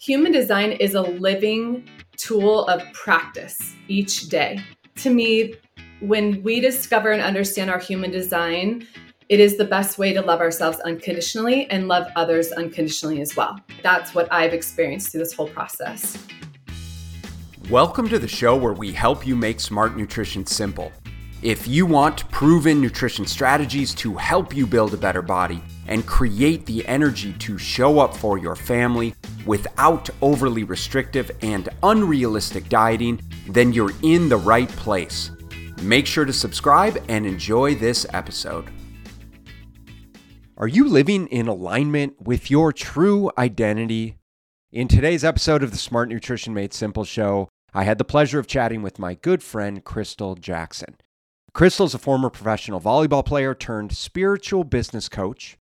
Human design is a living tool of practice each day. To me, when we discover and understand our human design, it is the best way to love ourselves unconditionally and love others unconditionally as well. That's what I've experienced through this whole process. Welcome to the show where we help you make smart nutrition simple. If you want proven nutrition strategies to help you build a better body and create the energy to show up for your family without overly restrictive and unrealistic dieting, then you're in the right place. Make sure to subscribe and enjoy this episode. Are you living in alignment with your true identity? In today's episode of the Smart Nutrition Made Simple show, I had the pleasure of chatting with my good friend Krystal Jackson. Krystal is a former professional volleyball player turned spiritual business coach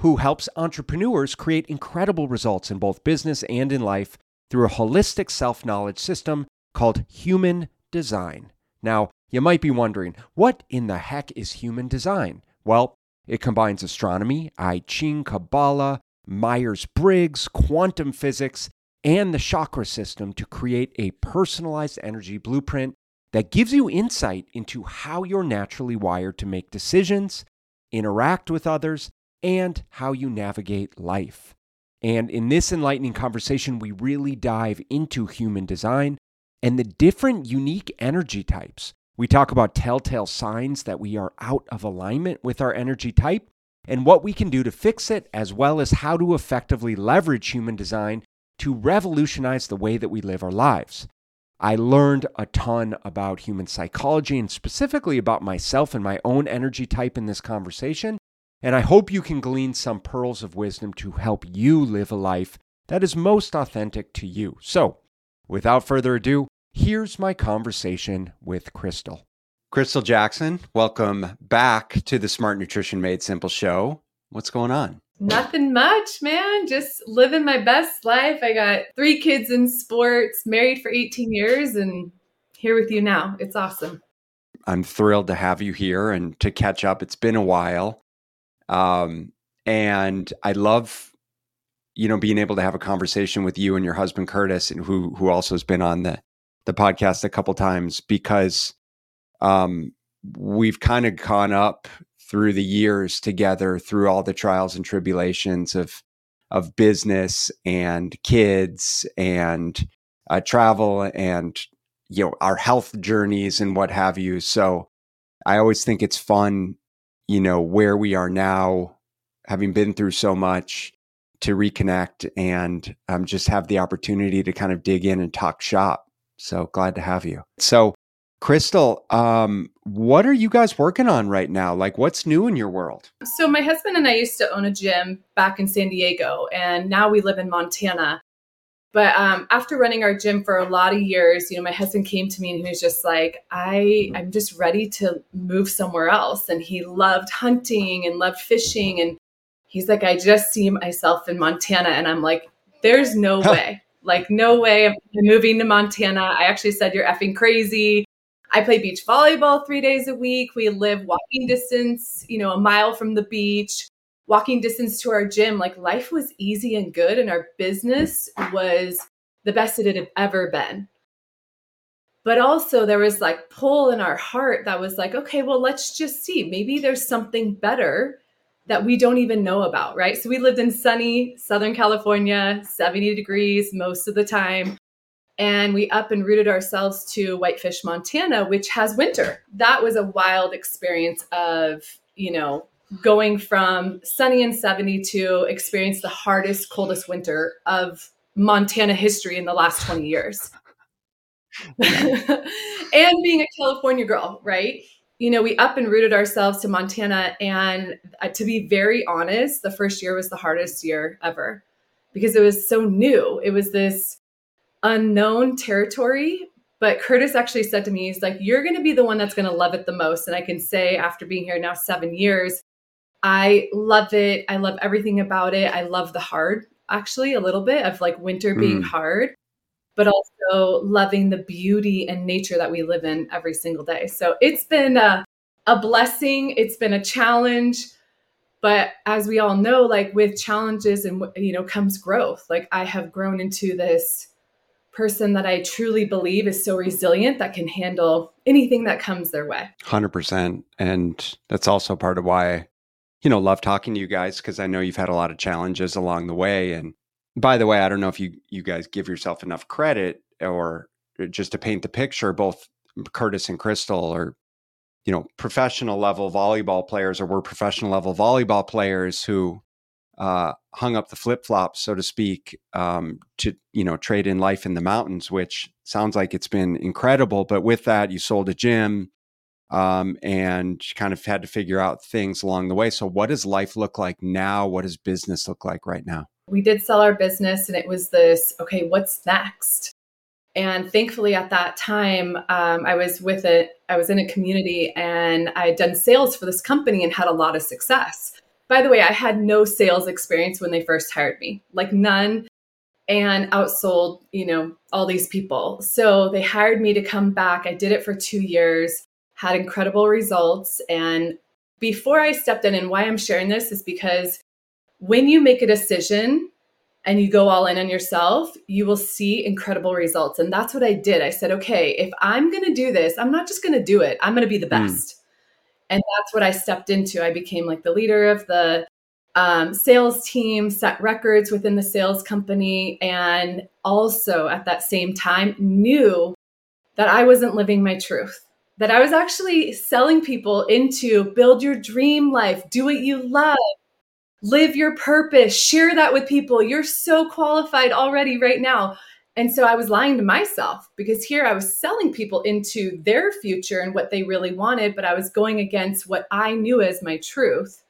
who helps entrepreneurs create incredible results in both business and in life through a holistic self knowledge system called human design. Now, you might be wondering, what in the heck is human design? Well, it combines astronomy, I Ching, Kabbalah, Myers Briggs, quantum physics, and the chakra system to create a personalized energy blueprint that gives you insight into how you're naturally wired to make decisions, interact with others, and how you navigate life. And in this enlightening conversation, we really dive into human design and the different unique energy types we talk about telltale signs that we are out of alignment with our energy type and what we can do to fix it, as well as how to effectively leverage human design to revolutionize the way that we live our lives. I learned a ton about human psychology and specifically about myself and my own energy type in this conversation. And I hope you can glean some pearls of wisdom to help you live a life that is most authentic to you. So, without further ado, Here's my conversation with Krystal. Krystal Jackson, welcome back to the Smart Nutrition Made Simple show. What's going on? Nothing much, man. Just living my best life. I got three kids in sports, married for 18 years, and here with you now. It's awesome. I'm thrilled to have you here and to catch up. It's been a while. Um, and I love, you know, being able to have a conversation with you and your husband Curtis, and who who also has been on the the podcast a couple times because um, we've kind of gone up through the years together through all the trials and tribulations of of business and kids and uh, travel and you know our health journeys and what have you so i always think it's fun you know where we are now having been through so much to reconnect and um, just have the opportunity to kind of dig in and talk shop so glad to have you. So, Krystal, um, what are you guys working on right now? Like, what's new in your world? So, my husband and I used to own a gym back in San Diego, and now we live in Montana. But um, after running our gym for a lot of years, you know, my husband came to me and he was just like, "I, I'm just ready to move somewhere else." And he loved hunting and loved fishing, and he's like, "I just see myself in Montana," and I'm like, "There's no way." Like, no way I'm moving to Montana. I actually said, You're effing crazy. I play beach volleyball three days a week. We live walking distance, you know, a mile from the beach, walking distance to our gym. Like, life was easy and good, and our business was the best it had ever been. But also, there was like pull in our heart that was like, okay, well, let's just see. Maybe there's something better that we don't even know about, right? So we lived in sunny Southern California, 70 degrees most of the time. And we up and rooted ourselves to Whitefish, Montana, which has winter. That was a wild experience of, you know, going from sunny and 70 to experience the hardest, coldest winter of Montana history in the last 20 years. and being a California girl, right? you know, we up and rooted ourselves to Montana. And uh, to be very honest, the first year was the hardest year ever because it was so new. It was this unknown territory. But Curtis actually said to me, he's like, You're going to be the one that's going to love it the most. And I can say, after being here now seven years, I love it. I love everything about it. I love the hard, actually, a little bit of like winter being mm. hard but also loving the beauty and nature that we live in every single day. So it's been a, a blessing, it's been a challenge, But as we all know, like with challenges and you know comes growth. Like I have grown into this person that I truly believe is so resilient that can handle anything that comes their way. 100%. And that's also part of why, you know, love talking to you guys because I know you've had a lot of challenges along the way. And by the way, I don't know if you, you guys give yourself enough credit or just to paint the picture, both Curtis and Krystal are you know professional level volleyball players or were professional level volleyball players who uh, hung up the flip flops, so to speak, um, to you know trade in life in the mountains, which sounds like it's been incredible. But with that, you sold a gym um, and kind of had to figure out things along the way. So, what does life look like now? What does business look like right now? We did sell our business, and it was this okay, what's next? And thankfully, at that time, um, I was with it. I was in a community, and I had done sales for this company and had a lot of success. By the way, I had no sales experience when they first hired me, like none, and outsold, you know, all these people. So they hired me to come back. I did it for two years, had incredible results. And before I stepped in, and why I'm sharing this is because when you make a decision and you go all in on yourself, you will see incredible results. And that's what I did. I said, okay, if I'm going to do this, I'm not just going to do it, I'm going to be the hmm. best. Mm. And that's what I stepped into. I became like the leader of the um, sales team, set records within the sales company, and also at that same time knew that I wasn't living my truth. That I was actually selling people into build your dream life, do what you love, live your purpose, share that with people. You're so qualified already right now. And so I was lying to myself because here I was selling people into their future and what they really wanted, but I was going against what I knew as my truth.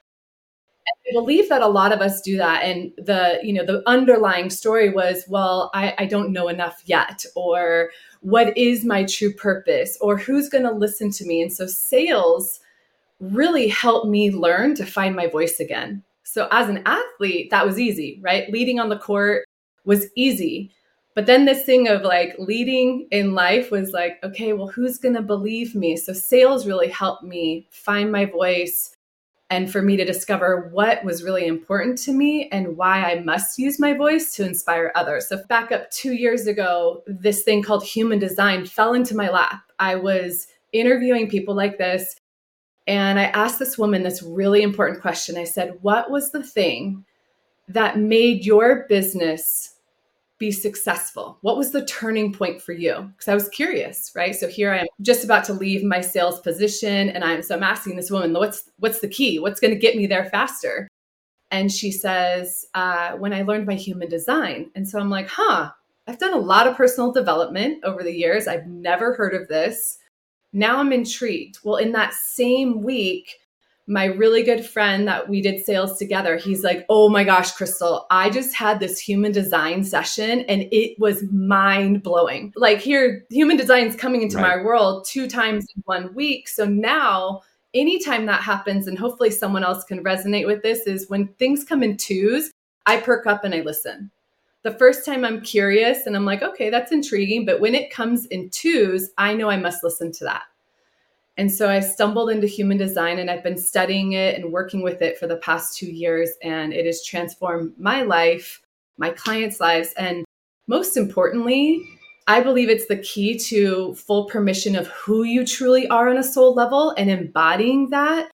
And I believe that a lot of us do that. And the, you know, the underlying story was, well, I, I don't know enough yet, or what is my true purpose, or who's going to listen to me. And so sales really helped me learn to find my voice again so as an athlete, that was easy, right? Leading on the court was easy. But then this thing of like leading in life was like, okay, well, who's going to believe me? So sales really helped me find my voice and for me to discover what was really important to me and why I must use my voice to inspire others. So, back up two years ago, this thing called human design fell into my lap. I was interviewing people like this and I asked this woman this really important question. I said, What was the thing that made your business be successful? What was the turning point for you? Because I was curious, right? So here I am just about to leave my sales position. And I'm so I'm asking this woman, what's what's the key? What's going to get me there faster? And she says, uh, when I learned my human design. And so I'm like, huh, I've done a lot of personal development over the years. I've never heard of this. Now I'm intrigued. Well, in that same week, my really good friend that we did sales together, he's like, Oh my gosh, Krystal, I just had this human design session and it was mind blowing. Like, here, human design is coming into right. my world two times in one week. So now, anytime that happens, and hopefully someone else can resonate with this, is when things come in twos, I perk up and I listen the first time I'm curious and I'm like, okay, that's intriguing. But when it comes in twos, I know I must listen to that. And so I stumbled into human design and I've been studying it and working with it for the past two years. And it has transformed my life, my clients' lives. And most importantly, I believe it's the key to full permission of who you truly are on a soul level and embodying that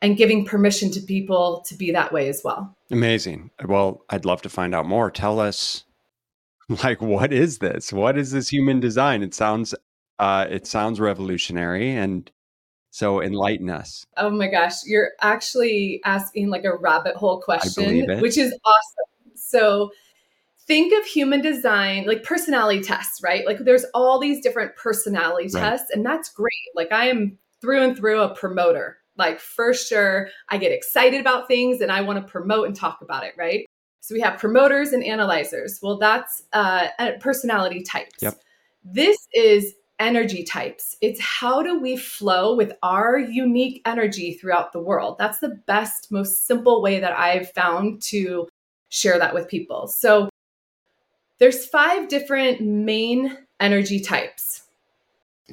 and giving permission to people to be that way as well. Amazing. Well, I'd love to find out more. Tell us like what is this? What is this human design? It sounds uh it sounds revolutionary and so enlighten us. Oh my gosh, you're actually asking like a rabbit hole question, which is awesome. So think of human design like personality tests, right? Like there's all these different personality right. tests and that's great. Like I am through and through a promoter like for sure i get excited about things and i want to promote and talk about it right so we have promoters and analyzers well that's uh, personality types yep. this is energy types it's how do we flow with our unique energy throughout the world that's the best most simple way that i've found to share that with people so there's five different main energy types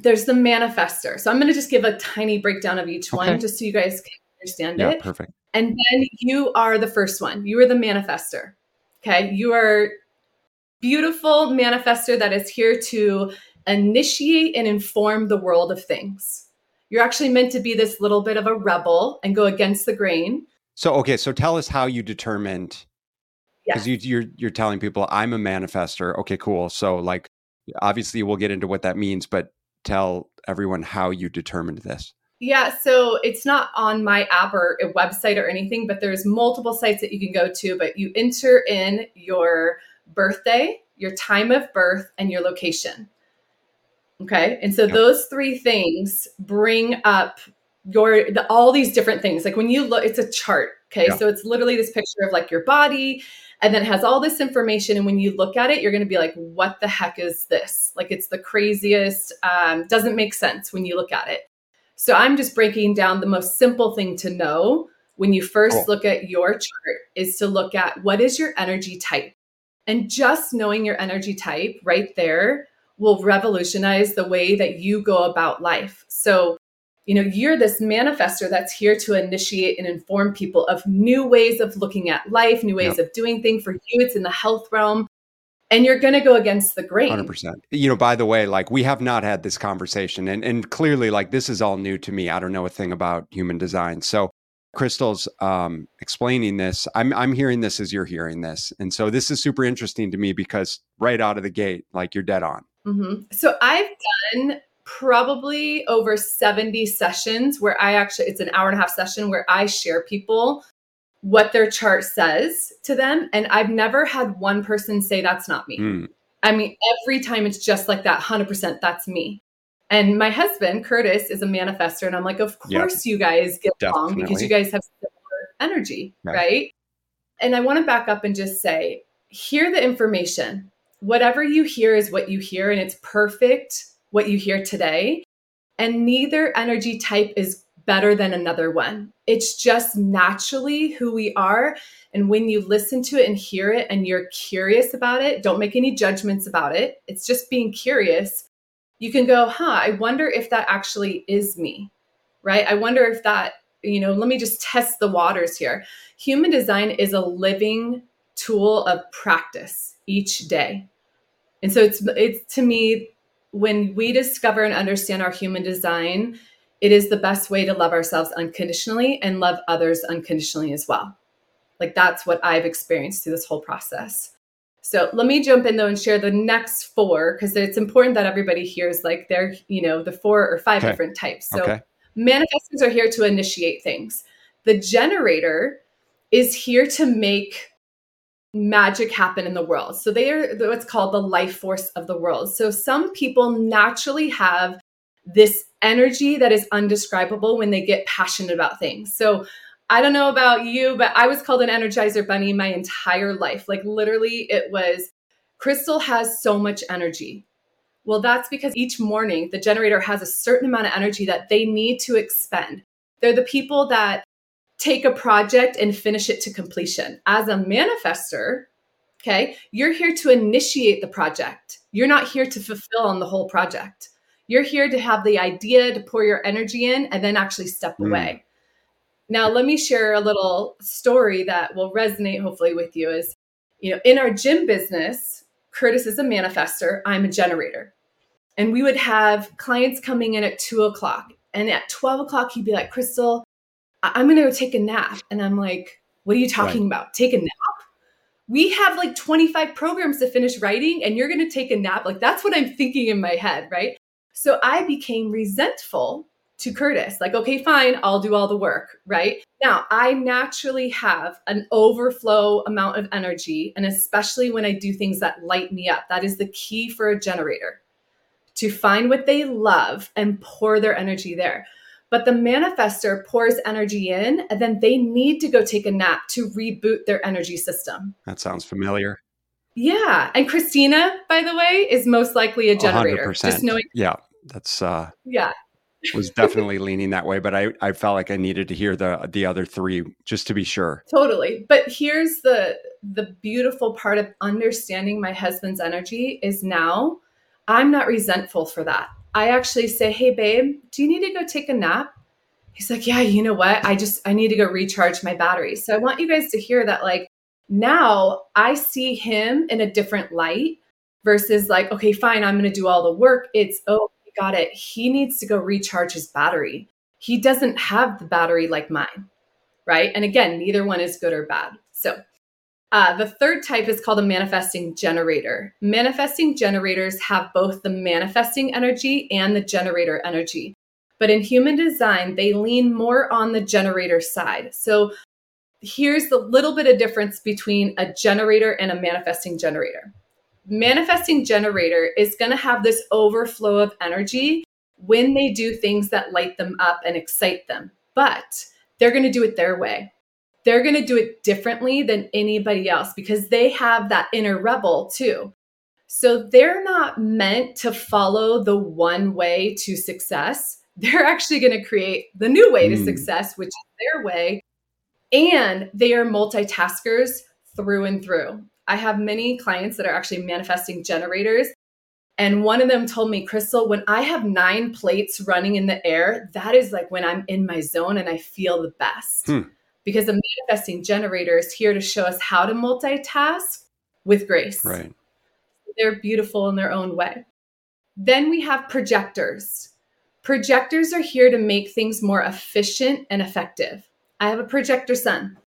there's the manifester. So I'm going to just give a tiny breakdown of each okay. one just so you guys can understand yeah, it. Perfect. And then you are the first one. You are the manifester. Okay. You are beautiful manifester that is here to initiate and inform the world of things. You're actually meant to be this little bit of a rebel and go against the grain. So okay, so tell us how you determined because you, you're you're telling people I'm a manifester. Okay, cool. So like obviously we'll get into what that means, but tell everyone how you determined this. Yeah, so it's not on my app or a website or anything, but there's multiple sites that you can go to, but you enter in your birthday, your time of birth, and your location. Okay. And so yep. those three things bring up your the, all these different things. Like when you look, it's a chart. Okay. So it's literally this picture of like your body and then it has all this information. And when you look at it, you're going to be like, what the heck is this? Like it's the craziest, um, doesn't make sense when you look at it. So I'm just breaking down the most simple thing to know when you first cool. look at your chart is to look at what is your energy type. And just knowing your energy type right there will revolutionize the way that you go about life. So, you know, you're this manifester that's here to initiate and inform people of new ways of looking at life, new ways yep. of doing things. For you, it's in the health realm. And you're going to go against the grain. 100%. You know, by the way, like we have not had this conversation. And, and clearly, like this is all new to me. I don't know a thing about human design. So, Krystal's um, explaining this. I'm I'm hearing this as you're hearing this, and so this is super interesting to me because right out of the gate, like you're dead on. Mm-hmm. So I've done probably over 70 sessions where I actually, it's an hour and a half session where I share people what their chart says to them. And I've never had one person say, that's not me. Mm. I mean, every time it's just like that 100%, that's me. And my husband, Curtis, is a manifester. And I'm like, of course yep. you guys get Definitely. along because you guys have similar energy, right? And I want to back up and just say, hear the information whatever you hear is what you hear, and it's perfect what you hear today. And neither energy type is better than another one. It's just naturally who we are. And when you listen to it and hear it and you're curious about it, don't make any judgments about it. It's just being curious. You can go, huh, I wonder if that actually is me, right? I wonder if that, you know, let me just test the waters here. Human design is a living tool of practice each day. And so it's it's to me when we discover and understand our human design, it is the best way to love ourselves unconditionally and love others unconditionally as well. Like that's what I've experienced through this whole process. So let me jump in though and share the next four because it's important that everybody hears like they're, you know, the four or five okay. different types. So okay. manifestors are here to initiate things. The generator is here to make magic happen in the world. So they are what's called the life force of the world. So some people naturally have this energy that is undescribable when they get passionate about things. So I don't know about you, but I was called an energizer bunny my entire life. Like literally it was Krystal has so much energy. Well, that's because each morning the generator has a certain amount of energy that they need to expend. They're the people that take a project and finish it to completion. As a manifester, okay, you're here to initiate the project. You're not here to fulfill on the whole project. You're here to have the idea, to pour your energy in, and then actually step mm. away. Now, let me share a little story that will resonate hopefully with you. Is you know, in our gym business, Curtis is a manifester, I'm a generator. And we would have clients coming in at two o'clock. And at 12 o'clock, he'd be like, Krystal, I'm going to go take a nap. And I'm like, what are you talking right. about? Take a nap? We have like 25 programs to finish writing and you're going to take a nap. Like that's what I'm thinking in my head, right? So I became resentful to Curtis. Like, okay, fine, I'll do all the work, right? Now, I naturally have an overflow amount of energy, and especially when I do things that light me up. That is the key for a generator to find what they love and pour their energy there. But the manifester pours energy in, and then they need to go take a nap to reboot their energy system. That sounds familiar. Yeah. And Christina, by the way, is most likely a generator. 100%. Just knowing. Yeah. That's, uh, yeah. was definitely leaning that way, but I, I felt like I needed to hear the the other three just to be sure. Totally. But here's the the beautiful part of understanding my husband's energy is now I'm not resentful for that. I actually say, hey, babe, do you need to go take a nap? he's like, Yeah, you know what? I just, I need to go recharge my battery. So I want you guys to hear that, like, now I see him in a different light versus like, okay, fine, I'm going to do all the work. It's, oh, got it. He needs to go recharge his battery. He doesn't have the battery like mine, right? And again, neither one is good or bad. So, uh, the third type is called a manifesting generator. Manifesting generators have both the manifesting energy and the generator energy. But in human design, they lean more on the generator side. So here's the little bit of difference between a generator and a manifesting generator. Manifesting generator is going to have this overflow of energy when they do things that light them up and excite them, but they're going to do it their way they're going to do it differently than anybody else because they have that inner rebel too. So they're not meant to follow the one way to success. They're actually going to create the new way to mm. success, which is their way. And they are multitaskers through and through. I have many clients that are actually manifesting generators. And one of them told me, Krystal, when I have nine plates running in the air, that is like when I'm in my zone and I feel the best. Hmm because the manifesting generator is here to show us how to multitask with grace. Right. They're beautiful in their own way. Then we have projectors. Projectors are here to make things more efficient and effective. I have a projector son.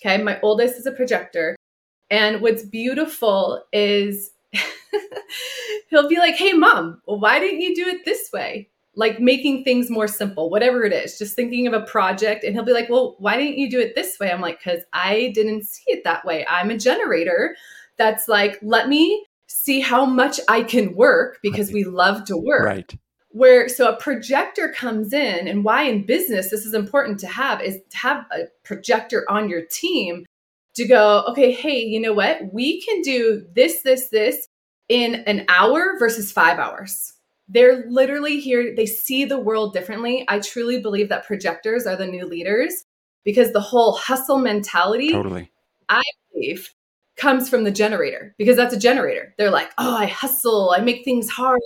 Okay, my oldest is a projector. And what's beautiful is he'll be like, hey, mom, why didn't you do it this way? Like making things more simple, whatever it is, just thinking of a project. And he'll be like, well, why didn't you do it this way? I'm like, because I didn't see it that way. I'm a generator that's like, let me see how much I can work because right. we love to work. Right. Where so a projector comes in, and why in business this is important to have is to have a projector on your team to go, okay, hey, you know what? We can do this, this, this in an hour versus five hours they're literally here, they see the world differently. I truly believe that projectors are the new leaders because the whole hustle mentality, totally, I believe, comes from the generator because that's a generator. They're like, oh, I hustle, I make things hard,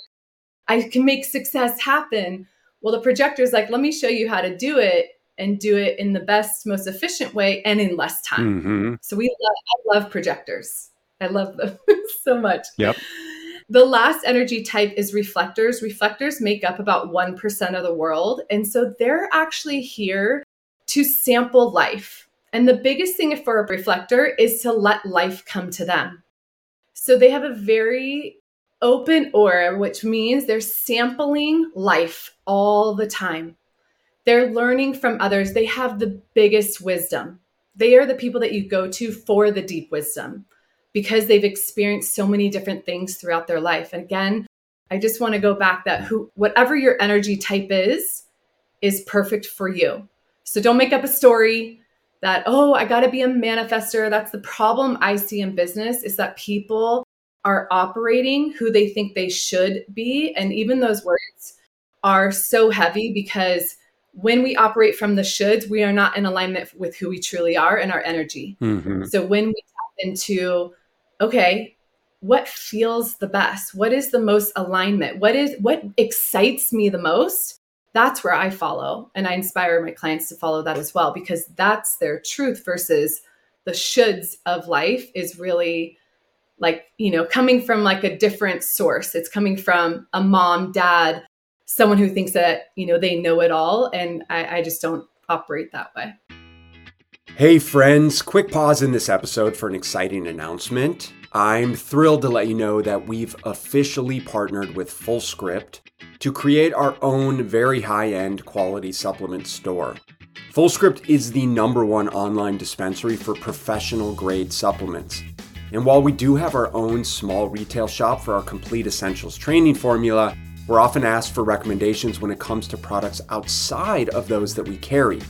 I can make success happen. Well, the projector's like, let me show you how to do it and do it in the best, most efficient way and in less time. Mm-hmm. So we love, I love projectors. I love them so much. Yep. The last energy type is reflectors. Reflectors make up about 1% of the world. And so they're actually here to sample life. And the biggest thing for a reflector is to let life come to them. So they have a very open aura, which means they're sampling life all the time. They're learning from others. They have the biggest wisdom. They are the people that you go to for the deep wisdom because they've experienced so many different things throughout their life. And again, I just want to go back that who whatever your energy type is is perfect for you. So don't make up a story that oh, I got to be a manifester. That's the problem I see in business is that people are operating who they think they should be and even those words are so heavy because when we operate from the shoulds, we are not in alignment with who we truly are and our energy. Mm-hmm. So when we tap into okay, what feels the best? What is the most alignment? What is what excites me the most? That's where I follow and I inspire my clients to follow that as well because that's their truth versus the shoulds of life is really like, you know, coming from like a different source. It's coming from a mom, dad, someone who thinks that, you know, they know it all. And I, I just don't operate that way. Hey, friends, quick pause in this episode for an exciting announcement. I'm thrilled to let you know that we've officially partnered with Fullscript to create our own very high end quality supplement store. Fullscript is the number one online dispensary for professional grade supplements. And while we do have our own small retail shop for our complete essentials training formula, we're often asked for recommendations when it comes to products outside of those that we carry.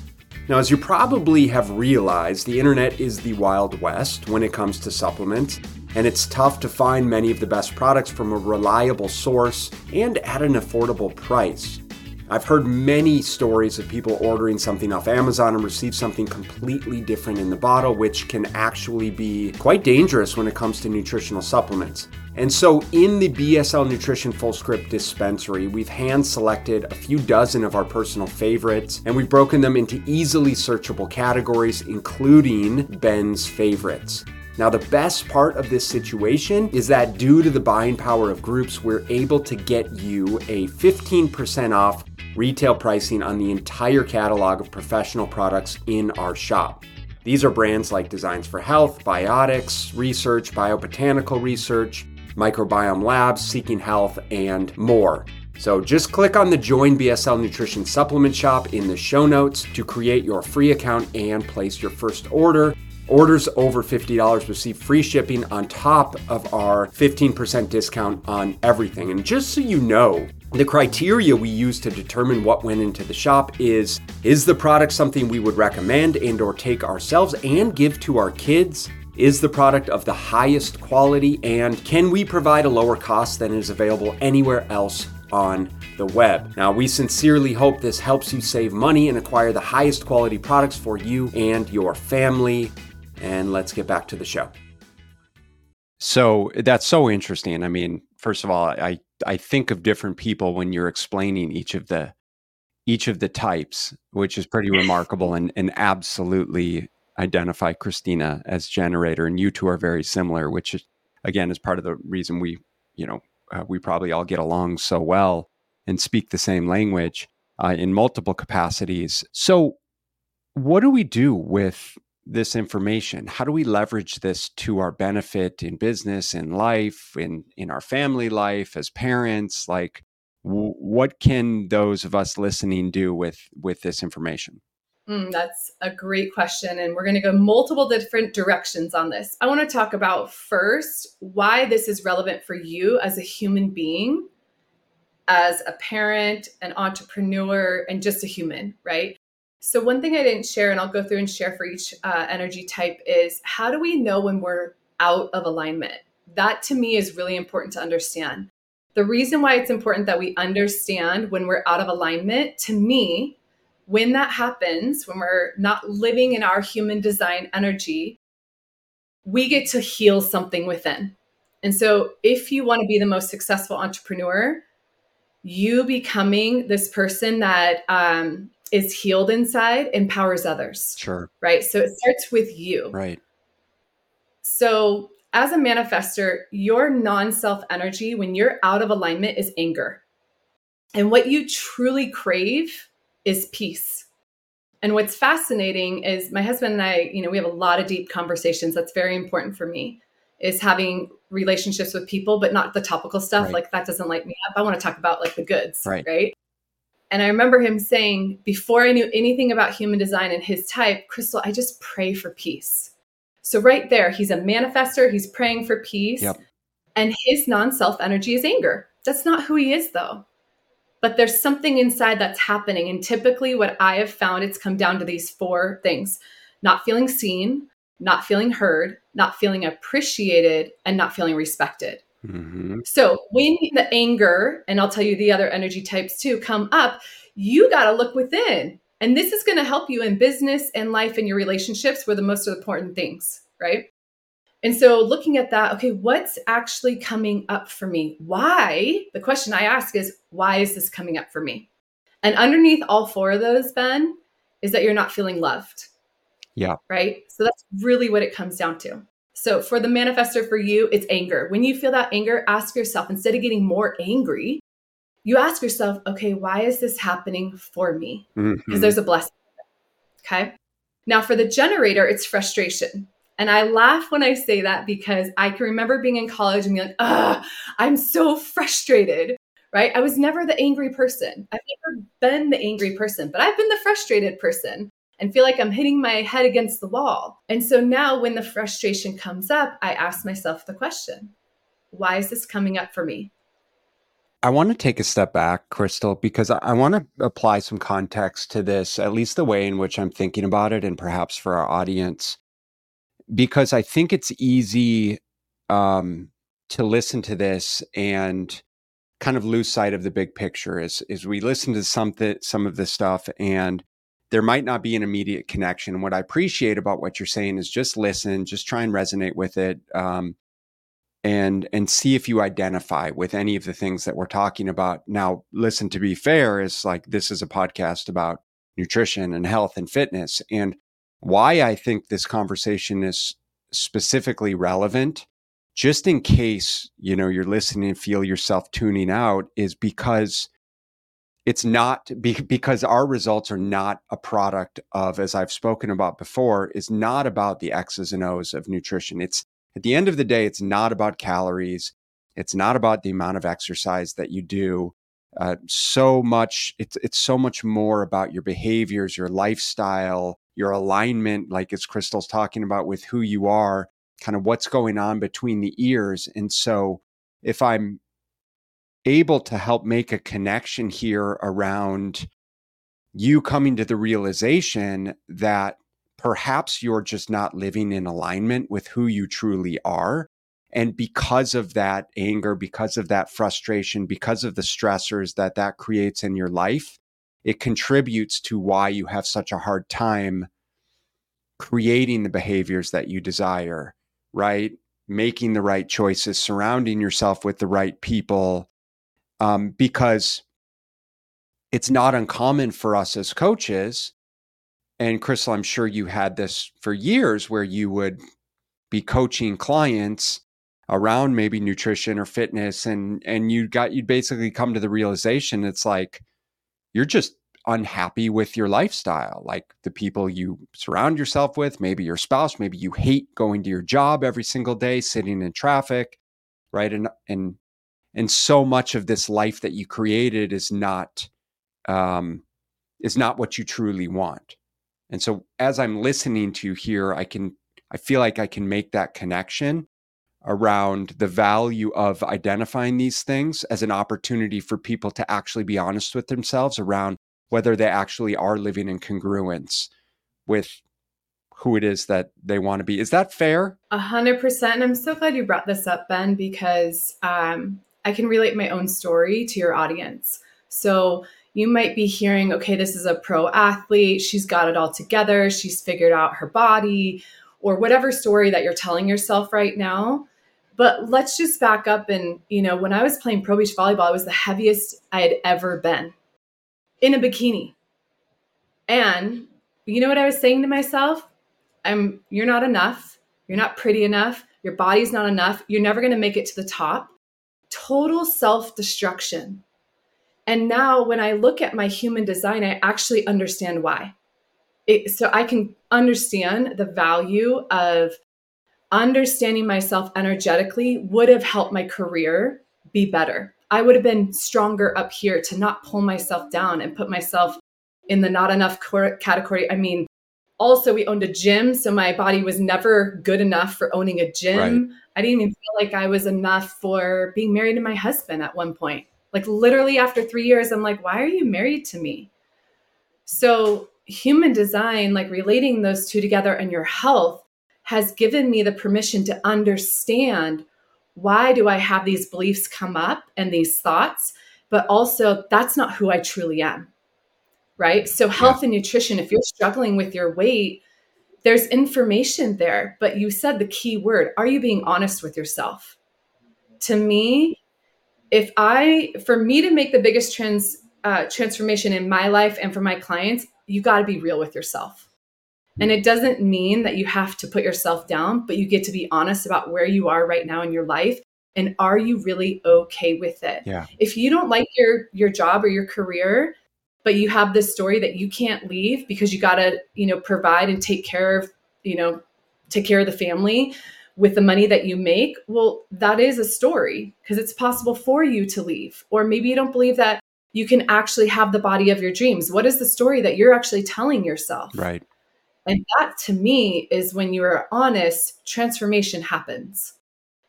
Now, as you probably have realized, the internet is the Wild West when it comes to supplements, and it's tough to find many of the best products from a reliable source and at an affordable price. I've heard many stories of people ordering something off Amazon and receive something completely different in the bottle, which can actually be quite dangerous when it comes to nutritional supplements. And so, in the BSL Nutrition Fullscript dispensary, we've hand selected a few dozen of our personal favorites, and we've broken them into easily searchable categories, including Ben's favorites. Now, the best part of this situation is that due to the buying power of groups, we're able to get you a 15% off retail pricing on the entire catalog of professional products in our shop. These are brands like Designs for Health, Biotics Research, Biobotanical Research, Microbiome Labs, Seeking Health, and more. So just click on the Join BSL Nutrition Supplement Shop in the show notes to create your free account and place your first order. Orders over $50 receive free shipping on top of our 15% discount on everything. And just so you know, the criteria we use to determine what went into the shop is is the product something we would recommend and or take ourselves and give to our kids? Is the product of the highest quality and can we provide a lower cost than is available anywhere else on the web. Now, we sincerely hope this helps you save money and acquire the highest quality products for you and your family and let's get back to the show. So that's so interesting. I mean, first of all, I I think of different people when you're explaining each of the each of the types, which is pretty remarkable and and absolutely identify Christina as generator and you two are very similar, which is, again is part of the reason we, you know, uh, we probably all get along so well and speak the same language uh, in multiple capacities. So what do we do with this information? How do we leverage this to our benefit in business, in life, in in our family life as parents? Like, w- what can those of us listening do with with this information? Mm, that's a great question. And we're going to go multiple different directions on this. I want to talk about first why this is relevant for you as a human being, as a parent, an entrepreneur, and just a human, right? So, one thing I didn't share, and I'll go through and share for each uh, energy type, is how do we know when we're out of alignment? That to me is really important to understand. The reason why it's important that we understand when we're out of alignment, to me, when that happens, when we're not living in our human design energy, we get to heal something within. And so, if you want to be the most successful entrepreneur, you becoming this person that um, is healed inside empowers others. Sure. Right. So it starts with you. Right. So as a manifester, your non self energy, when you're out of alignment, is anger. And what you truly crave is peace. And what's fascinating is my husband and I, you know, we have a lot of deep conversations. That's very important for me, is having relationships with people, but not the topical stuff. Right. Like that doesn't light me up. I want to talk about like the goods. Right. Right. And I remember him saying, before I knew anything about human design and his type, Krystal, I just pray for peace. So, right there, he's a manifester, he's praying for peace. Yep. And his non self energy is anger. That's not who he is, though. But there's something inside that's happening. And typically, what I have found, it's come down to these four things not feeling seen, not feeling heard, not feeling appreciated, and not feeling respected. Mm-hmm. So when the anger, and I'll tell you the other energy types too, come up, you got to look within. And this is going to help you in business and life and your relationships were the most important things, right? And so looking at that, okay, what's actually coming up for me? Why? The question I ask is, why is this coming up for me? And underneath all four of those, Ben, is that you're not feeling loved. Yeah. Right. So that's really what it comes down to. So for the manifester for you, it's anger. When you feel that anger, ask yourself instead of getting more angry, you ask yourself, okay, why is this happening for me? Because mm-hmm. there's a blessing. Okay. Now for the generator, it's frustration. And I laugh when I say that because I can remember being in college and being like, ah, I'm so frustrated. Right. I was never the angry person. I've never been the angry person, but I've been the frustrated person and feel like I'm hitting my head against the wall. And so now when the frustration comes up, I ask myself the question why is this coming up for me? I want to take a step back, Krystal, because I want to apply some context to this, at least the way in which I'm thinking about it, and perhaps for our audience, because I think it's easy um, to listen to this and kind of lose sight of the big picture is is we listen to something some of this stuff and there might not be an immediate connection. What I appreciate about what you're saying is just listen, just try and resonate with it, um, and and see if you identify with any of the things that we're talking about. Now, listen. To be fair, is like this is a podcast about nutrition and health and fitness, and why I think this conversation is specifically relevant just in case you know you're listening and feel yourself tuning out is because it's not be, because our results are not a product of as i've spoken about before is not about the x's and o's of nutrition. It's at the end of the day it's not about calories. It's not about the amount of exercise that you do. Uh, so much it's it's so much more about your behaviors your lifestyle your alignment like as Krystal's talking about with who you are kind of what's going on between the ears. And so if I'm able to help make a connection here around you coming to the realization that perhaps you're just not living in alignment with who you truly are. And because of that anger, because of that frustration, because of the stressors that that creates in your life, it contributes to why you have such a hard time creating the behaviors that you desire right? Making the right choices, surrounding yourself with the right people, um, because it's not uncommon for us as coaches. And Krystal, I'm sure you had this for years where you would be coaching clients around maybe nutrition or fitness and and you got you'd basically come to the realization it's like you're just unhappy with your lifestyle, like the people you surround yourself with, maybe your spouse, maybe you hate going to your job every single day, sitting in traffic, right? And and and so much of this life that you created is not um, is not what you truly want. And so as I'm listening to you here, I can I feel like I can make that connection around the value of identifying these things as an opportunity for people to actually be honest with themselves around whether they actually are living in congruence with who it is that they want to be. Is that fair? A hundred percent. And I'm so glad you brought this up, Ben, because um, I can relate my own story to your audience. So you might be hearing, okay, this is a pro athlete. She's got it all together. She's figured out her body, or whatever story that you're telling yourself right now. But let's just back up. And, you know, when I was playing pro beach volleyball, I was the heaviest I had ever been in a bikini. And you know what I was saying to myself? I'm you're not enough. You're not pretty enough. Your body's not enough. You're never going to make it to the top. Total self-destruction. And now when I look at my human design, I actually understand why. It, so I can understand the value of understanding myself energetically would have helped my career be better. I would have been stronger up here to not pull myself down and put myself in the not enough category. I mean, also we owned a gym, so my body was never good enough for owning a gym. Right. I didn't even feel like I was enough for being married to my husband at one point. Like literally after 3 years I'm like, "Why are you married to me?" So, human design, like relating those two together and your health has given me the permission to understand why do I have these beliefs come up and these thoughts? But also, that's not who I truly am. Right. So, health yeah. and nutrition, if you're struggling with your weight, there's information there. But you said the key word are you being honest with yourself? To me, if I, for me to make the biggest trans, uh, transformation in my life and for my clients, you got to be real with yourself and it doesn't mean that you have to put yourself down, but you get to be honest about where you are right now in your life and are you really okay with it? Yeah. If you don't like your your job or your career, but you have this story that you can't leave because you got to, you know, provide and take care of, you know, take care of the family with the money that you make, well, that is a story because it's possible for you to leave. Or maybe you don't believe that you can actually have the body of your dreams. What is the story that you're actually telling yourself? Right. And that to me is when you are honest, transformation happens.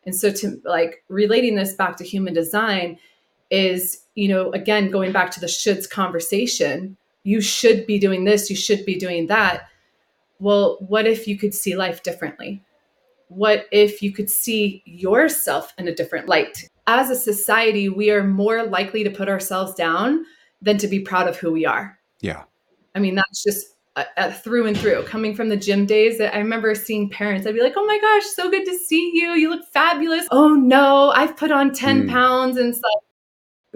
And so to like relating this back to human design is, you know, again, going back to the shoulds conversation, you should be doing this, you should be doing that. Well, what if you could see life differently? What if you could see yourself in a different light? as a society, we are more likely to put ourselves down than to be proud of who we are. Yeah. I mean, that's just uh, uh, through and through. Coming from the gym days, that I remember seeing parents. I'd be like, "Oh my gosh, so good to see you. You look fabulous." Oh no, I've put on ten mm. pounds and stuff.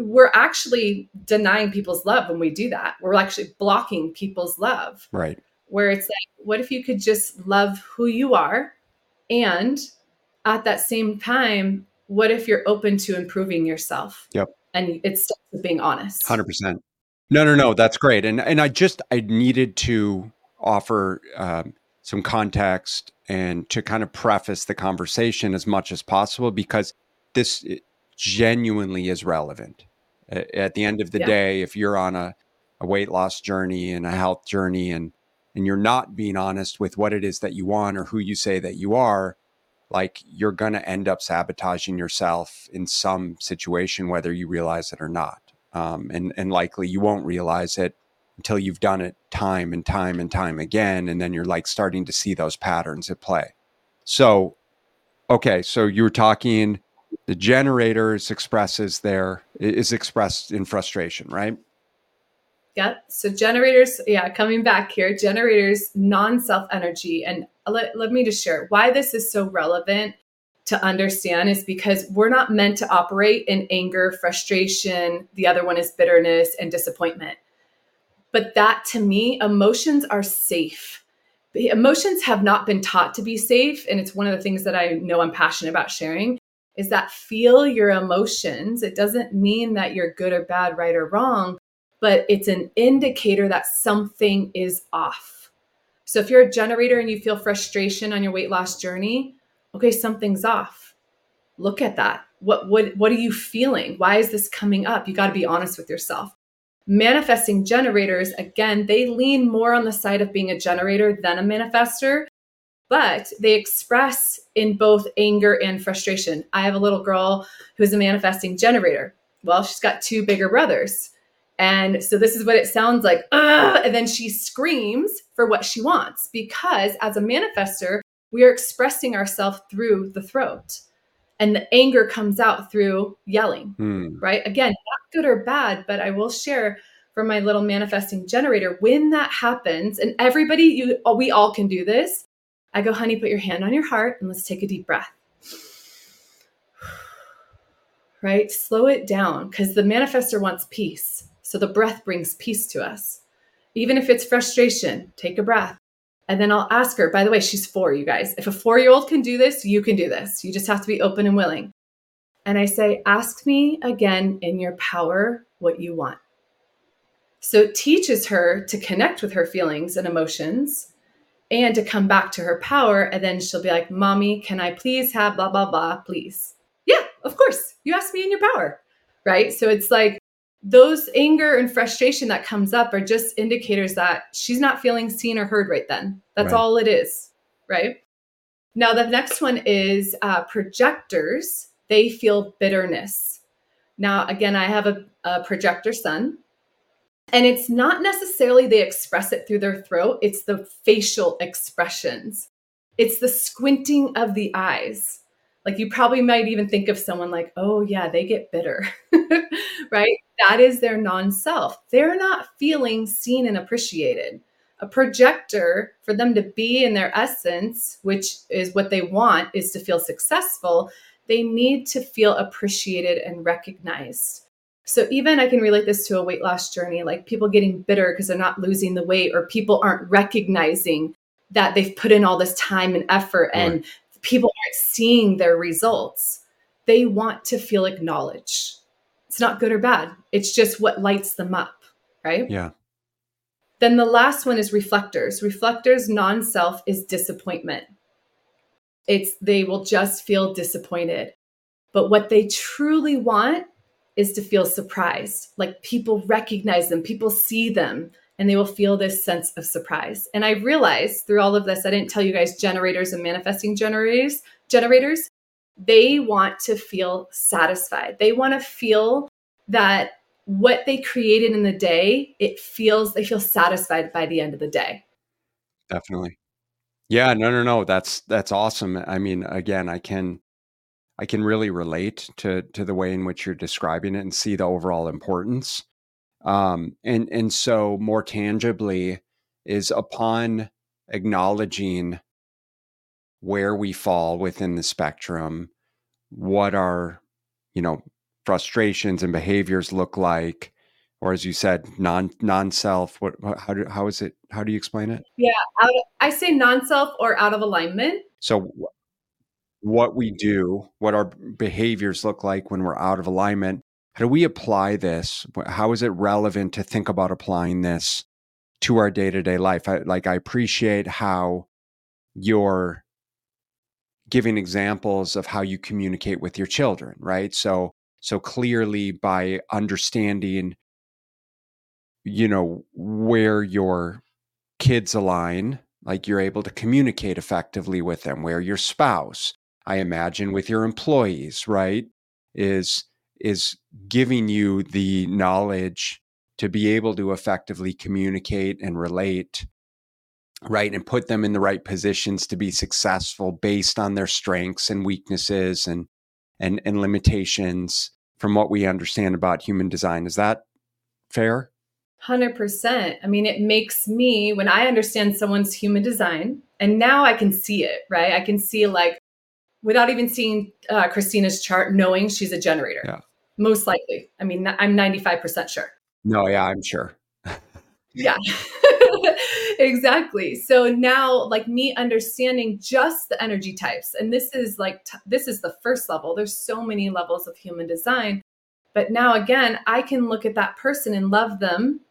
We're actually denying people's love when we do that. We're actually blocking people's love. Right. Where it's like, what if you could just love who you are, and at that same time, what if you're open to improving yourself? Yep. And it's being honest. Hundred percent. No, no, no. That's great. And and I just I needed to offer um, some context and to kind of preface the conversation as much as possible because this genuinely is relevant. At the end of the yeah. day, if you're on a, a weight loss journey and a health journey and and you're not being honest with what it is that you want or who you say that you are, like you're going to end up sabotaging yourself in some situation, whether you realize it or not um, and and likely you won't realize it until you've done it time and time and time again, and then you're like starting to see those patterns at play. So, okay, so you were talking. The generators expresses there is expressed in frustration, right? Yeah. So generators, yeah, coming back here, generators non-self energy, and let, let me just share why this is so relevant to understand is because we're not meant to operate in anger, frustration. The other one is bitterness and disappointment. But that to me, emotions are safe. Emotions have not been taught to be safe. And it's one of the things that I know I'm passionate about sharing is that feel your emotions. It doesn't mean that you're good or bad, right or wrong, but it's an indicator that something is off. So if you're a generator and you feel frustration on your weight loss journey, okay, something's off. Look at that. What what what are you feeling? Why is this coming up? You got to be honest with yourself. Manifesting generators, again, they lean more on the side of being a generator than a manifester, but they express in both anger and frustration. I have a little girl who's a manifesting generator. Well, she's got two bigger brothers. And so this is what it sounds like. and then she screams for what she wants because as a manifester, we are expressing ourselves through the throat and the anger comes out through yelling hmm. right again not good or bad but i will share from my little manifesting generator when that happens and everybody you we all can do this i go honey put your hand on your heart and let's take a deep breath right slow it down because the manifester wants peace so the breath brings peace to us even if it's frustration take a breath and then I'll ask her, by the way, she's four, you guys. If a four year old can do this, you can do this. You just have to be open and willing. And I say, ask me again in your power what you want. So it teaches her to connect with her feelings and emotions and to come back to her power. And then she'll be like, Mommy, can I please have blah, blah, blah, please? Yeah, of course. You asked me in your power. Right. So it's like those anger and frustration that comes up are just indicators that she's not feeling seen or heard right then. That's right. all it is, right? Now, the next one is uh, projectors. They feel bitterness. Now, again, I have a, a projector son, and it's not necessarily they express it through their throat, it's the facial expressions, it's the squinting of the eyes like you probably might even think of someone like, oh, yeah, they get bitter, right? That is their non self. They're not feeling seen and appreciated. A projector, for them to be in their essence, which is what they want, is to feel successful, they need to feel appreciated and recognized. So, even I can relate this to a weight loss journey, like people getting bitter because they're not losing the weight, or people aren't recognizing that they've put in all this time and effort and right people aren't seeing their results, they want to feel acknowledged. It's not good or bad, it's just what lights them up, right? Yeah. Then the last one is reflectors. Reflectors non self is disappointment. It's they will just feel disappointed. But what they truly want is to feel surprised. Like people recognize them, people see them, and they will feel this sense of surprise. And I realized through all of this, I didn't tell you guys generators and manifesting generators, generators, they want to feel satisfied. They want to feel that what they created in the day, it feels they feel satisfied by the end of the day. Definitely. Yeah, no, no, no. That's that's awesome. I mean, again, I can I can really relate to to the way in which you're describing it and see the overall importance. Um, and and so more tangibly is upon acknowledging where we fall within the spectrum, what our you know frustrations and behaviors look like, or as you said, non non self. What how do how is it? How do you explain it? Yeah, of, I say non self or out of alignment. So what we do, what our behaviors look like when we're out of alignment. How do we apply this? How is it relevant to think about applying this to our day to day life? I, like, I appreciate how you're giving examples of how you communicate with your children, right? So, so clearly by understanding, you know, where your kids align, like you're able to communicate effectively with them, where your spouse, I imagine with your employees, right? Is is giving you the knowledge to be able to effectively communicate and relate right and put them in the right positions to be successful based on their strengths and weaknesses and and and limitations from what we understand about human design. Is that fair? 100% i mean it makes me when i understand someone's human design and now i can see it right? I can see like without even seeing uh, Christina's chart, knowing she's a generator. Yeah. Most likely. I mean, I'm 95% sure. No, yeah, I'm sure. yeah. exactly. So now like me understanding just the energy types and this is like t- this is the first level. There's so many levels of human design. But now again, I can look at that person and love them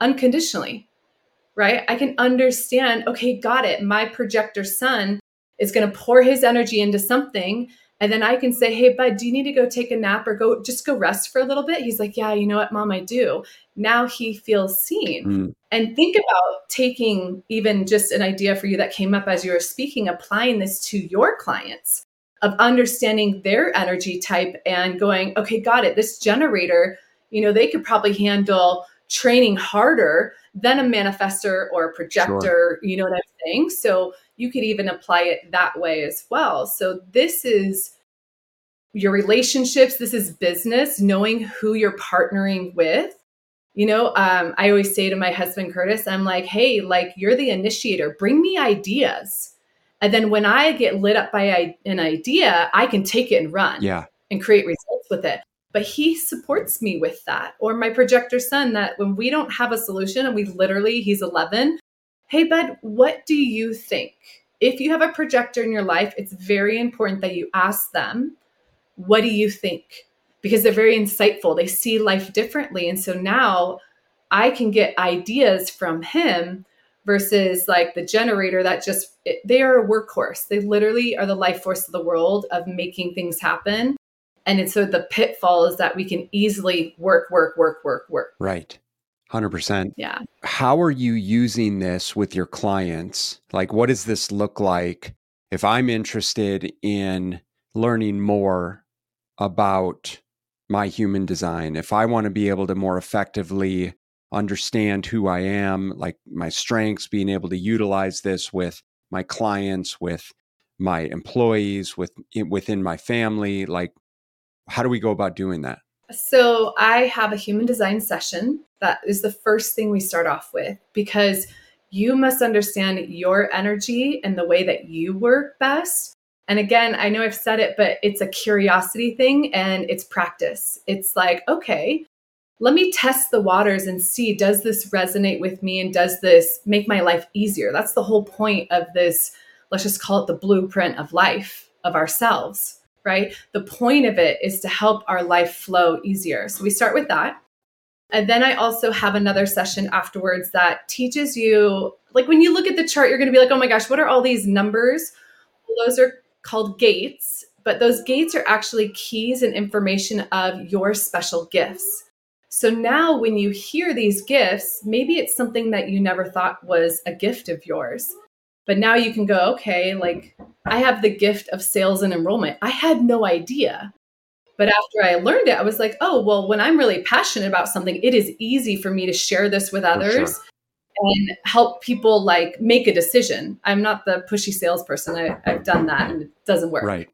unconditionally. Right? I can understand, okay, got it. My projector son is going to pour his energy into something and then I can say, "Hey, bud, do you need to go take a nap or go just go rest for a little bit?" He's like, "Yeah, you know what, mom, I do." Now he feels seen. Mm. And think about taking even just an idea for you that came up as you were speaking, applying this to your clients of understanding their energy type and going, "Okay, got it. This generator, you know, they could probably handle training harder than a manifester or a projector, sure. you know what I'm saying? So you could even apply it that way as well. So this is your relationships, this is business, knowing who you're partnering with. You know, um, I always say to my husband, Curtis, I'm like, hey, like you're the initiator, bring me ideas. And then when I get lit up by an idea, I can take it and run yeah. and create results with it but he supports me with that. Or my projector son, that when we don't have a solution and we literally, he's 11, hey, bud, what do you think? If you have a projector in your life, it's very important that you ask them, what do you think? Because they're very insightful. They see life differently. And so now I can get ideas from him versus like the generator that just, they are a workhorse. They literally are the life force of the world of making things happen and it's so the pitfall is that we can easily work, work, work, work, work. Right. 100%. Yeah. How are you using this with your clients? Like, what does this look like if I'm interested in learning more about my human design? If I want to be able to more effectively understand who I am, like my strengths, being able to utilize this with my clients, with my employees, with within my family, like how do we go about doing that? So I have a human design session. That is the first thing we start off with because you must understand your energy and the way that you work best. And again, I know I've said it, but it's a curiosity thing and it's practice. It's like, okay, let me test the waters and see does this resonate with me and does this make my life easier? That's the whole point of this, let's just call it the blueprint of life, of ourselves right? The point of it is to help our life flow easier. So we start with that. And then I also have another session afterwards that teaches you, like when you look at the chart, you're going to be like, oh my gosh, what are all these numbers? Well, those are called gates, but those gates are actually keys and information of your special gifts. So now when you hear these gifts, maybe it's something that you never thought was a gift of yours. But now you can go, okay, like I have the gift of sales and enrollment. I had no idea. But after I learned it, I was like, oh, well, when I'm really passionate about something, it is easy for me to share this with others sure. and help people like make a decision. I'm not the pushy salesperson. I, I've done that and it doesn't work. Right.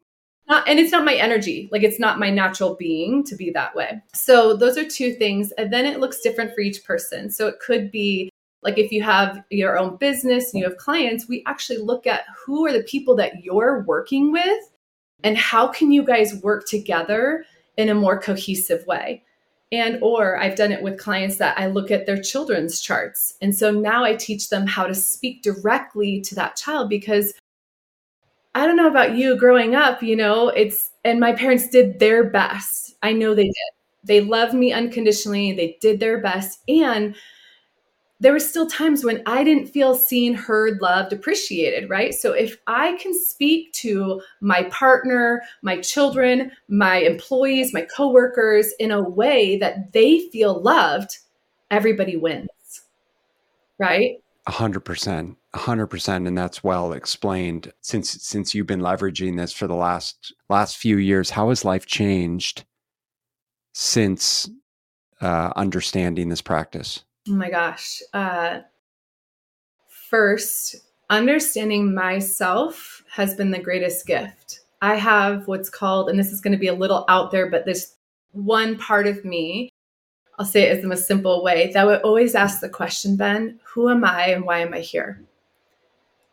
not, and it's not my energy. Like it's not my natural being to be that way. So those are two things. And then it looks different for each person. So it could be like if you have your own business and you have clients, we actually look at who are the people that you're working with and how can you guys work together in a more cohesive way. And or i've done it with clients that i look at their children's charts. And so now i teach them how to speak directly to that child because i don't know about you growing up you know it's and my parents did their best. I know they did. They loved me unconditionally. They did their best. And there were still times when I didn't feel seen, heard, loved, appreciated, right? So if I can speak to my partner, my children, my employees, my coworkers in a way that they feel loved, everybody wins. Right? A hundred percent, a hundred percent, and that's well explained. Since since you've been leveraging this for the last last few years, how has life changed since uh, understanding this practice? Oh my gosh. Uh, first, understanding myself has been the greatest gift. I have what's called, and this is going to be a little out there, but this one part of me, I'll say it in most simple way, that would always ask the question, Ben, who am I and why am I here?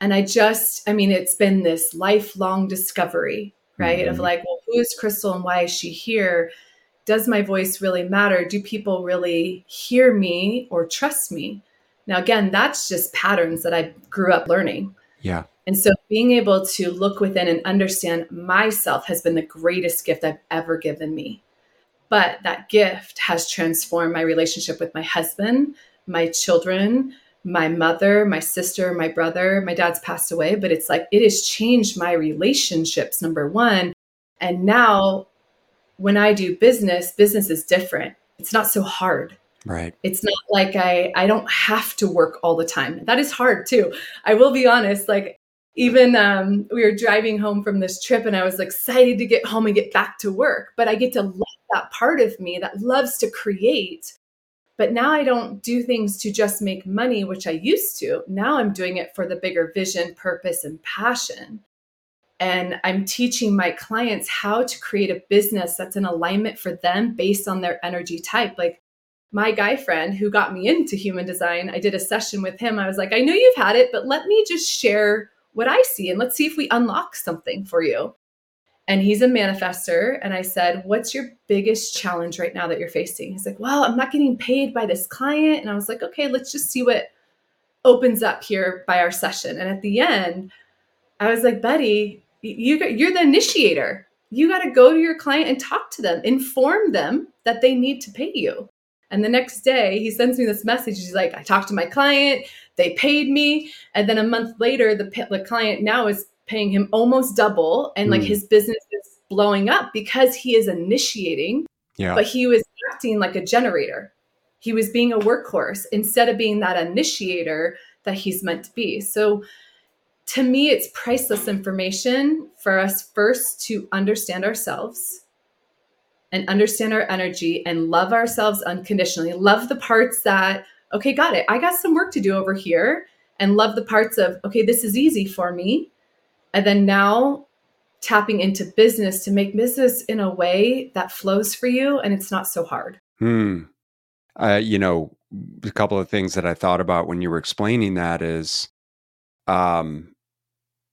And I just, I mean, it's been this lifelong discovery, right? Mm-hmm. Of like, well, who is Krystal and why is she here? Does my voice really matter? Do people really hear me or trust me? Now, again, that's just patterns that I grew up learning. Yeah. And so being able to look within and understand myself has been the greatest gift I've ever given me. But that gift has transformed my relationship with my husband, my children, my mother, my sister, my brother. My dad's passed away, but it's like it has changed my relationships, number one. And now when I do business, business is different. It's not so hard. Right. It's not like I I don't have to work all the time. That is hard too. I will be honest, like even um, we were driving home from this trip and I was excited to get home and get back to work, but I get to love that part of me that loves to create. But now I don't do things to just make money, which I used to. Now I'm doing it for the bigger vision, purpose, and passion and I'm teaching my clients how to create a business that's in alignment for them based on their energy type. Like my guy friend who got me into human design, I did a session with him. I was like, I know you've had it, but let me just share what I see and let's see if we unlock something for you. And he's a manifester. And I said, What's your biggest challenge right now that you're facing? He's like, Well, I'm not getting paid by this client. And I was like, Okay, let's just see what opens up here by our session. And at the end, I was like, Buddy, you you're the initiator. You got to go to your client and talk to them inform them that they need to pay you. And the next day he sends me this message. He's like i talked to my client. They paid me. And then a month later the, the client now is paying him almost double and like mm. his business is blowing up because he is initiating yeah. but he was acting like a generator. He was being a workhorse instead of being that initiator that he's meant to be. So to me, it's priceless information for us first to understand ourselves and understand our energy and love ourselves unconditionally. Love the parts that, okay, got it. I got some work to do over here. And love the parts of, okay, this is easy for me. And then now tapping into business to make business in a way that flows for you and it's not so hard. Hmm. Uh, you know, a couple of things that I thought about when you were explaining that is um,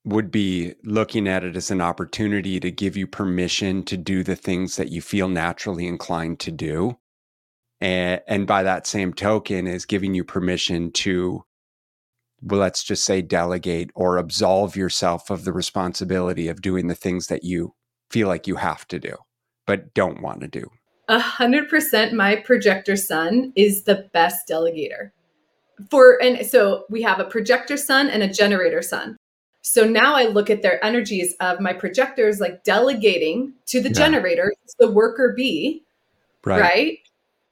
would be looking at it as an opportunity to give you permission to do the things that you feel naturally inclined to do. And, and by that same token, is giving you permission to, well, let's just say, delegate or absolve yourself of the responsibility of doing the things that you feel like you have to do, but don't want to do. A hundred percent. My projector son is the best delegator for, and so we have a projector son and a generator son. So now I look at their energies of my projectors like delegating to the yeah. generator, the worker bee, right? right?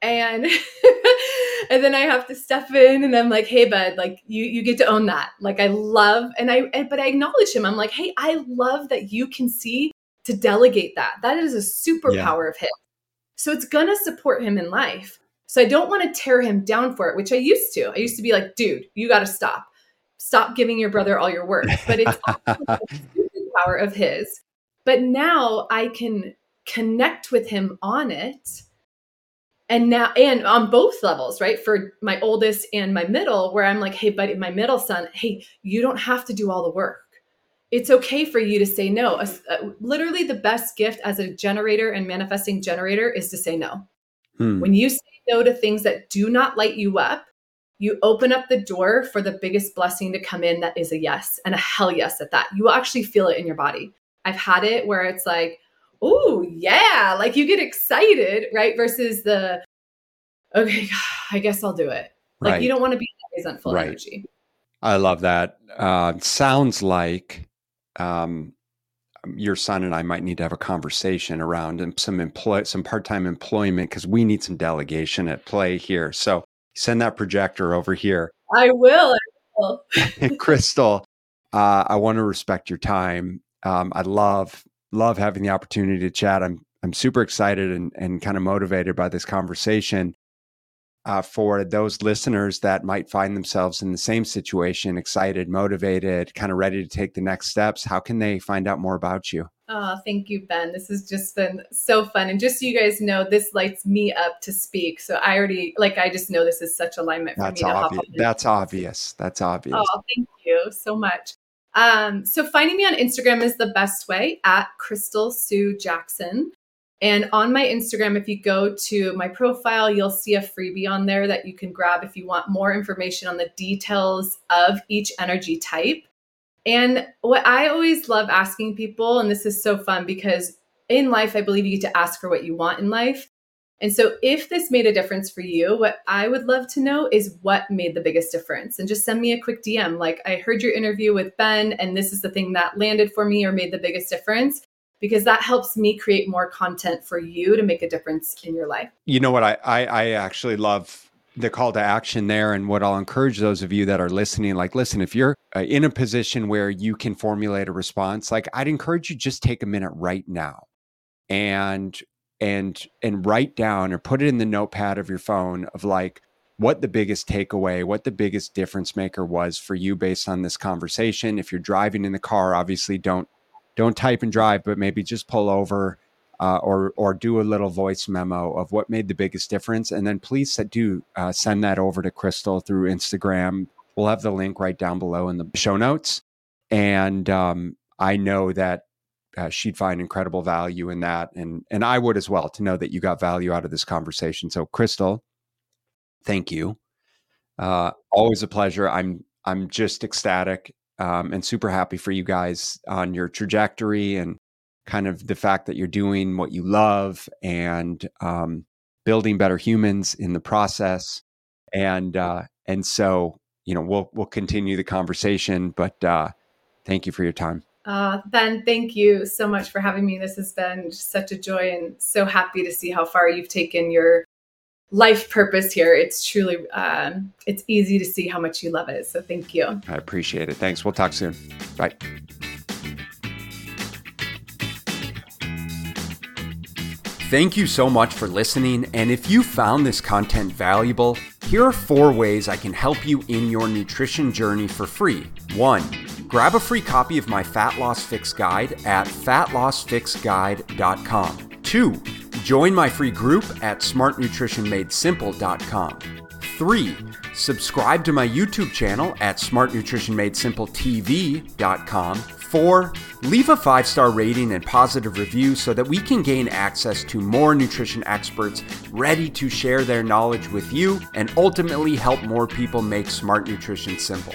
And and then I have to step in and I'm like, hey bud, like you you get to own that. Like I love and I and, but I acknowledge him. I'm like, hey, I love that you can see to delegate that. That is a superpower yeah. of his. So it's gonna support him in life. So I don't want to tear him down for it, which I used to. I used to be like, dude, you got to stop stop giving your brother all your work. But it's the power of his. But now I can connect with him on it. And now, and on both levels, right? For my oldest and my middle, where I'm like, hey, buddy, my middle son, hey, you don't have to do all the work. It's okay for you to say no. Uh, literally, the best gift as a generator and manifesting generator is to say no. Hmm. When you say no to things that do not light you up, you open up the door for the biggest blessing to come in that is a yes and a hell yes at that. You will actually feel it in your body. I've had it where it's like, oh, yeah, like you get excited, right? Versus the, okay, I guess I'll do it. Like right. you don't want to be resentful right. energy. I love that. Uh, sounds like um, your son and I might need to have a conversation around some employ some part time employment because we need some delegation at play here. So send that projector over here. I will. I will. Krystal, uh, I want to respect your time. Um, I love love having the opportunity to chat. I'm I'm super excited and and kind of motivated by this conversation. Uh, for those listeners that might find themselves in the same situation, excited, motivated, kind of ready to take the next steps, how can they find out more about you? Oh, thank you, Ben. This has just been so fun. And just so you guys know, this lights me up to speak. So I already, like, I just know this is such alignment That's for me obvious. That's obvious. That's obvious. Oh, thank you so much. Um, so finding me on Instagram is the best way at Krystal Sue Jackson. And on my Instagram, if you go to my profile, you'll see a freebie on there that you can grab if you want more information on the details of each energy type. And what I always love asking people, and this is so fun because in life, I believe you get to ask for what you want in life. And so, if this made a difference for you, what I would love to know is what made the biggest difference. And just send me a quick DM. Like, I heard your interview with Ben, and this is the thing that landed for me or made the biggest difference, because that helps me create more content for you to make a difference in your life. You know what? I, I, I actually love the call to action there. And what I'll encourage those of you that are listening like listen if you're uh, in a position where you can formulate a response like I'd encourage you just take a minute right now and and and write down or put it in the notepad of your phone of like what the biggest takeaway what the biggest difference maker was for you based on this conversation. If you're driving in the car obviously don't don't type and drive but maybe just pull over uh, or or do a little voice memo of what made the biggest difference, and then please do uh, send that over to Krystal through Instagram. We'll have the link right down below in the show notes, and um, I know that uh, she'd find incredible value in that, and and I would as well to know that you got value out of this conversation. So, Krystal, thank you. Uh, always a pleasure. I'm I'm just ecstatic um, and super happy for you guys on your trajectory and kind of the fact that you're doing what you love and um, building better humans in the process. And uh, and so you know we'll we'll continue the conversation. But uh, thank you for your time. Uh, ben, thank you so much for having me. This has been such a joy and so happy to see how far you've taken your life purpose here. It's truly, um, it's easy to see how much you love it. So thank you. I appreciate it. Thanks. We'll talk soon. Bye. Thank you so much for listening. And if you found this content valuable, here are four ways I can help you in your nutrition journey for free. One, grab a free copy of my Fat Loss Fix Guide at fatlossfixguide.com. Two, join my free group at smartnutritionmadesimple.com. Three, subscribe to my YouTube channel at smartnutritionmadesimpletv.com. Four, leave a five star rating and positive review so that we can gain access to more nutrition experts ready to share their knowledge with you and ultimately help more people make smart nutrition simple.